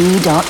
ev.com.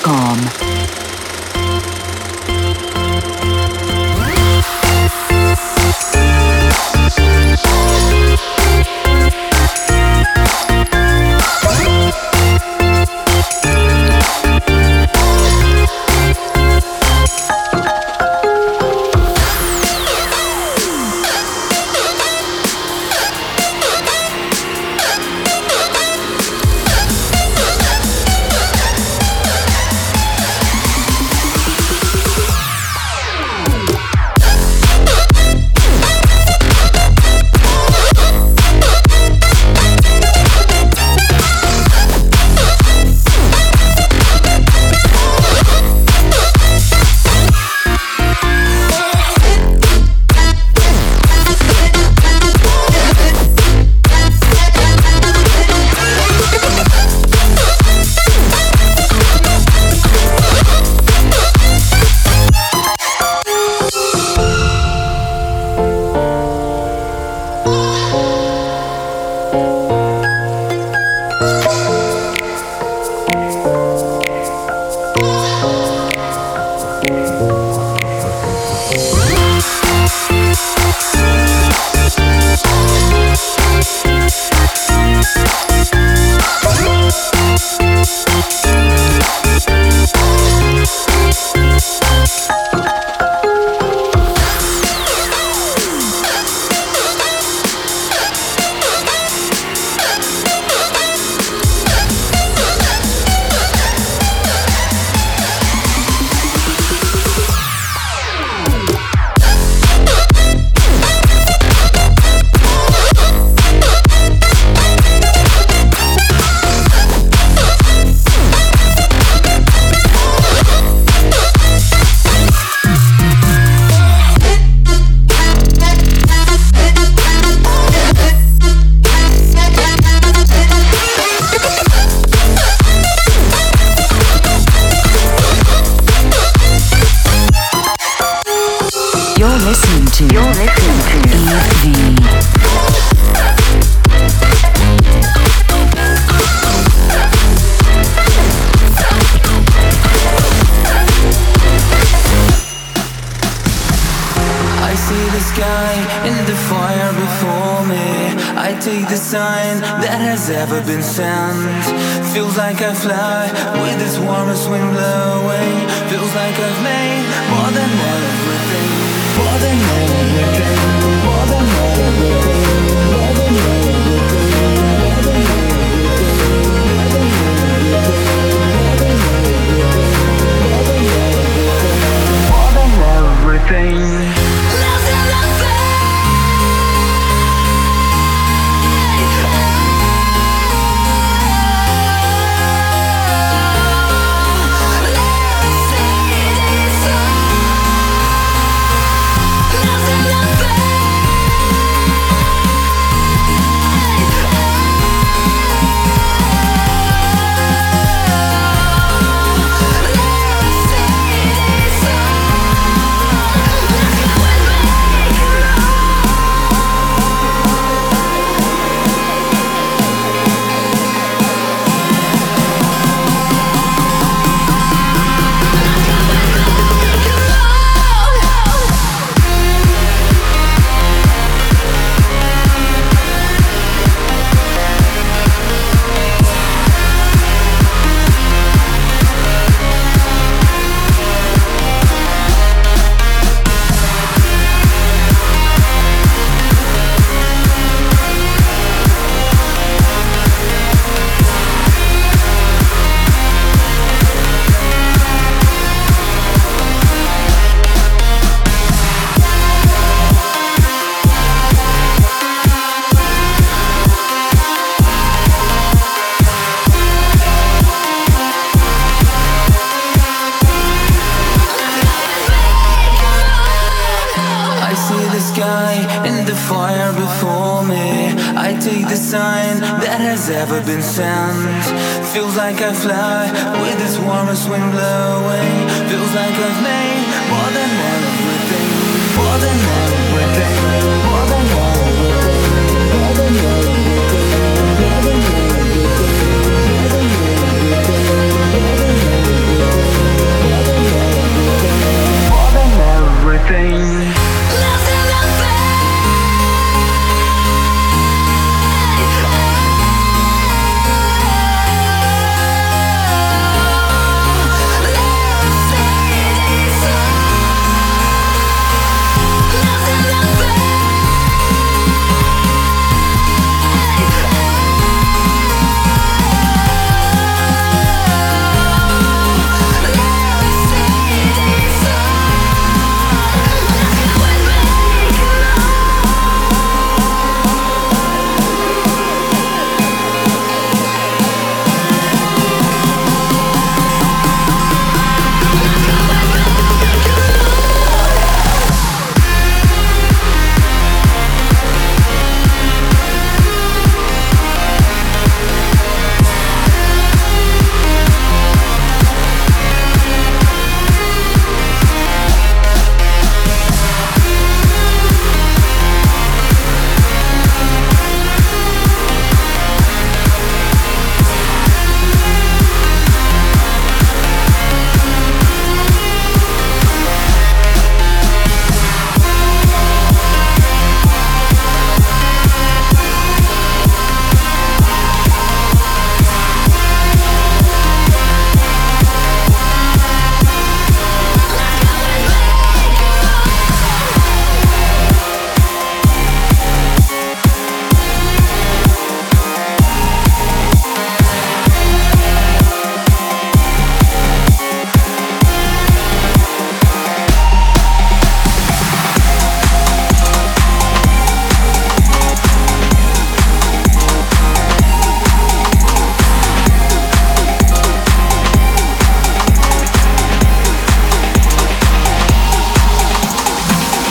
fly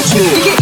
curto.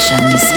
sessions.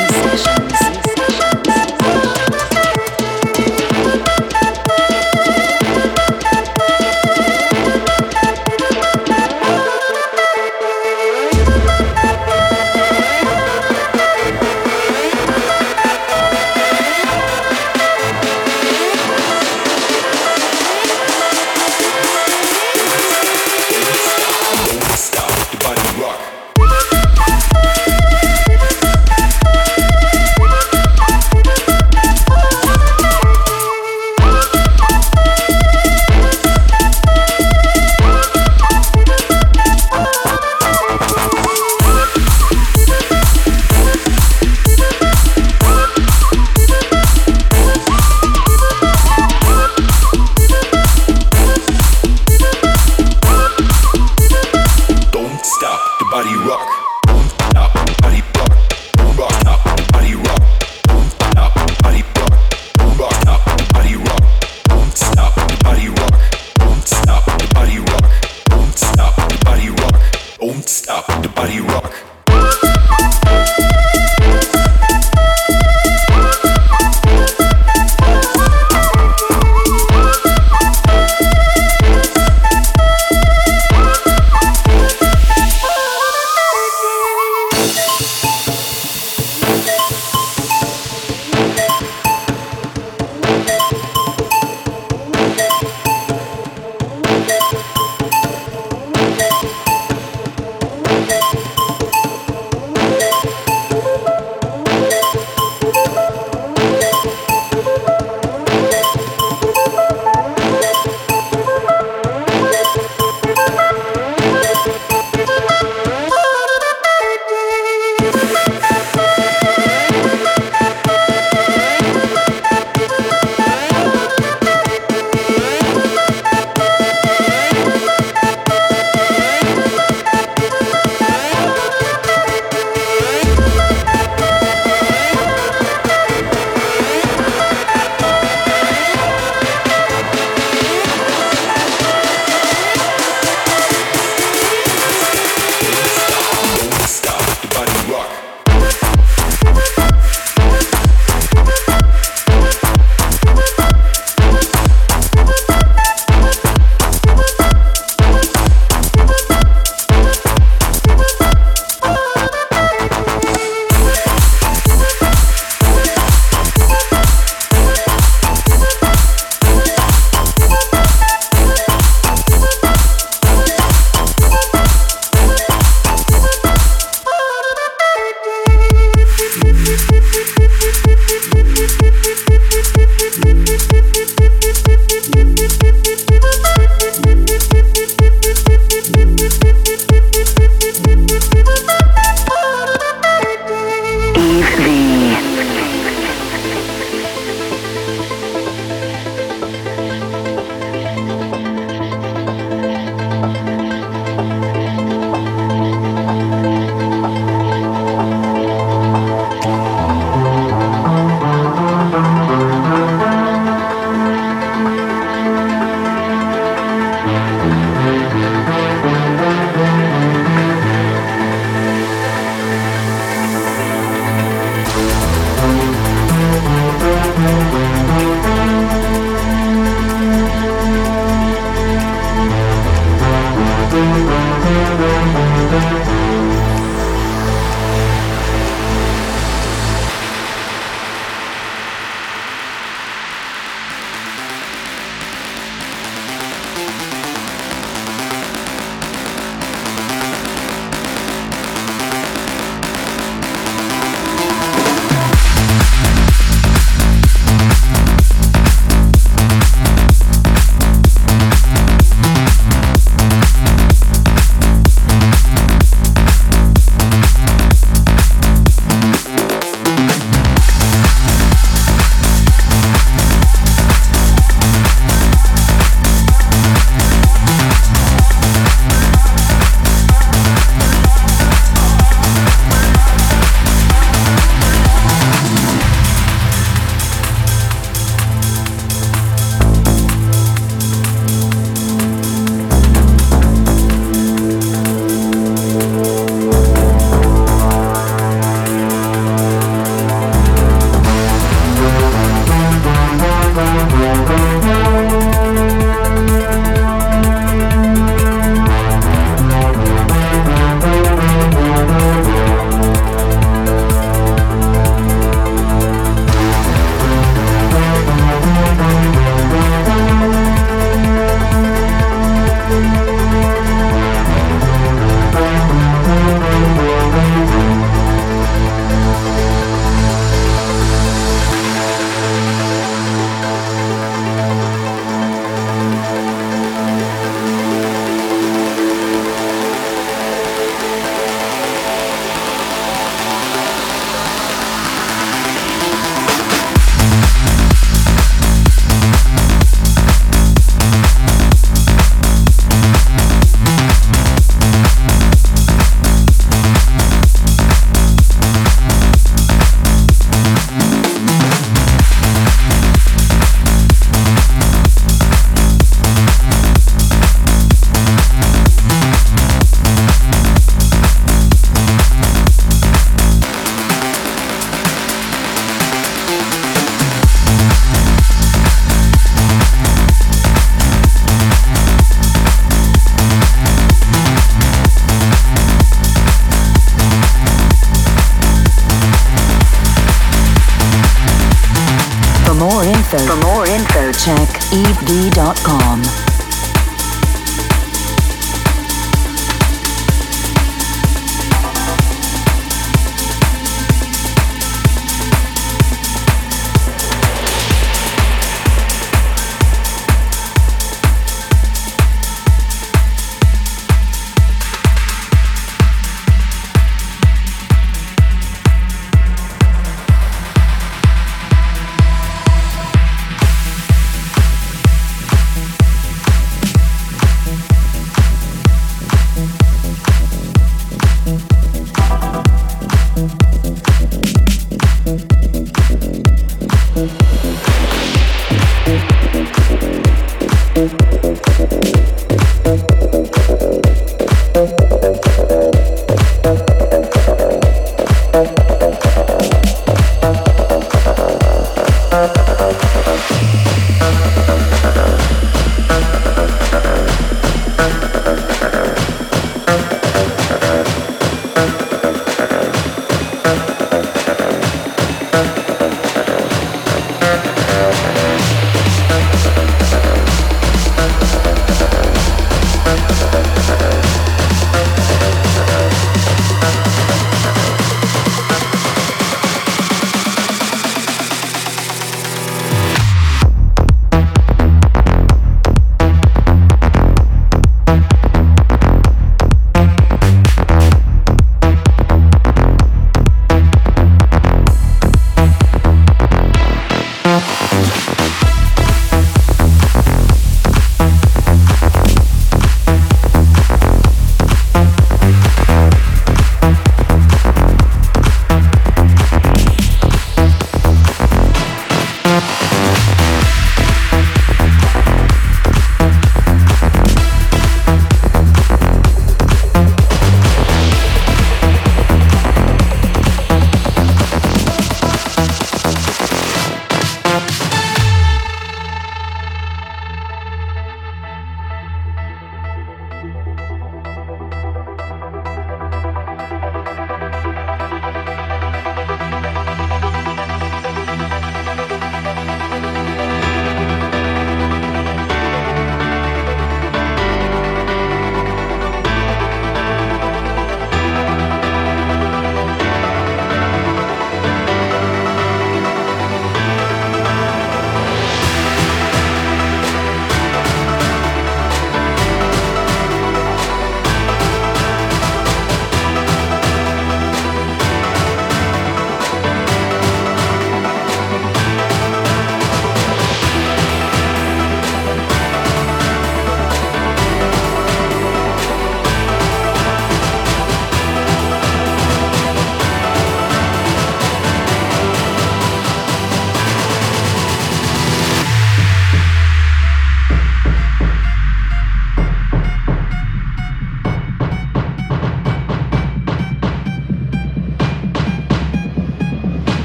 Dot com.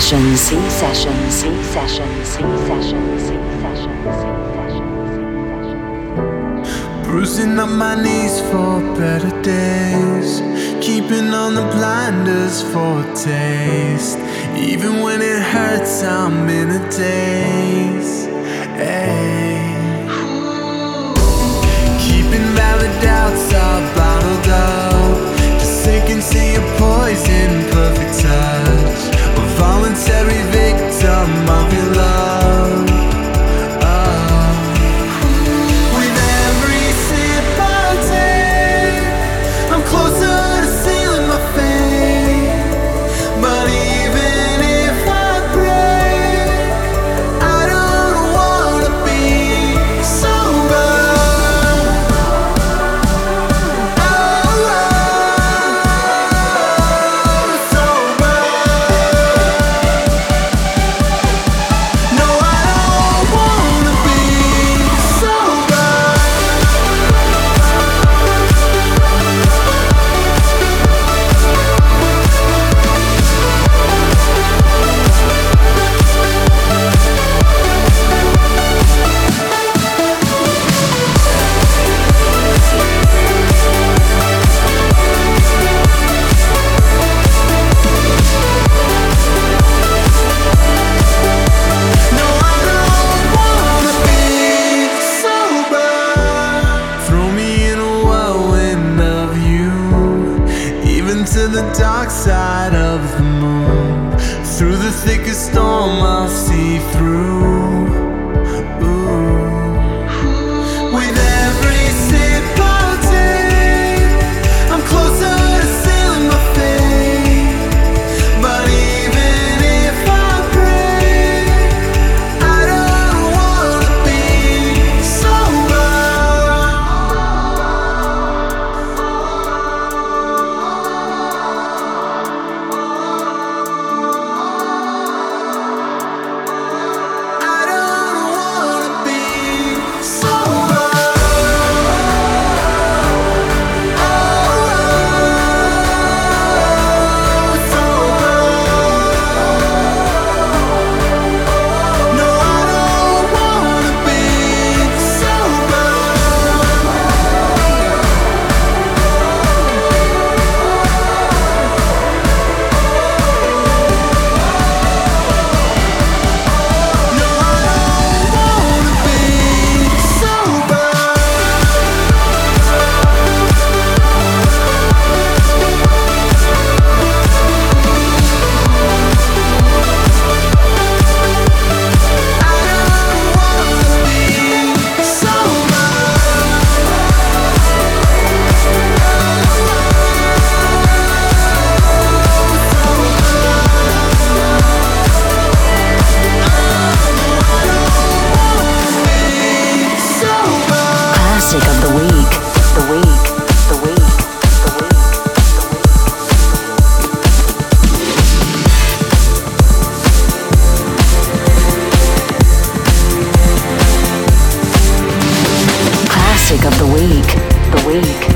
sessions, V sessions, V sessions, V sessions, V sessions, V session. Bruising up my knees for better days, keeping on the blinders for taste. Even when it hurts, I'm in a daze. of the week, the week.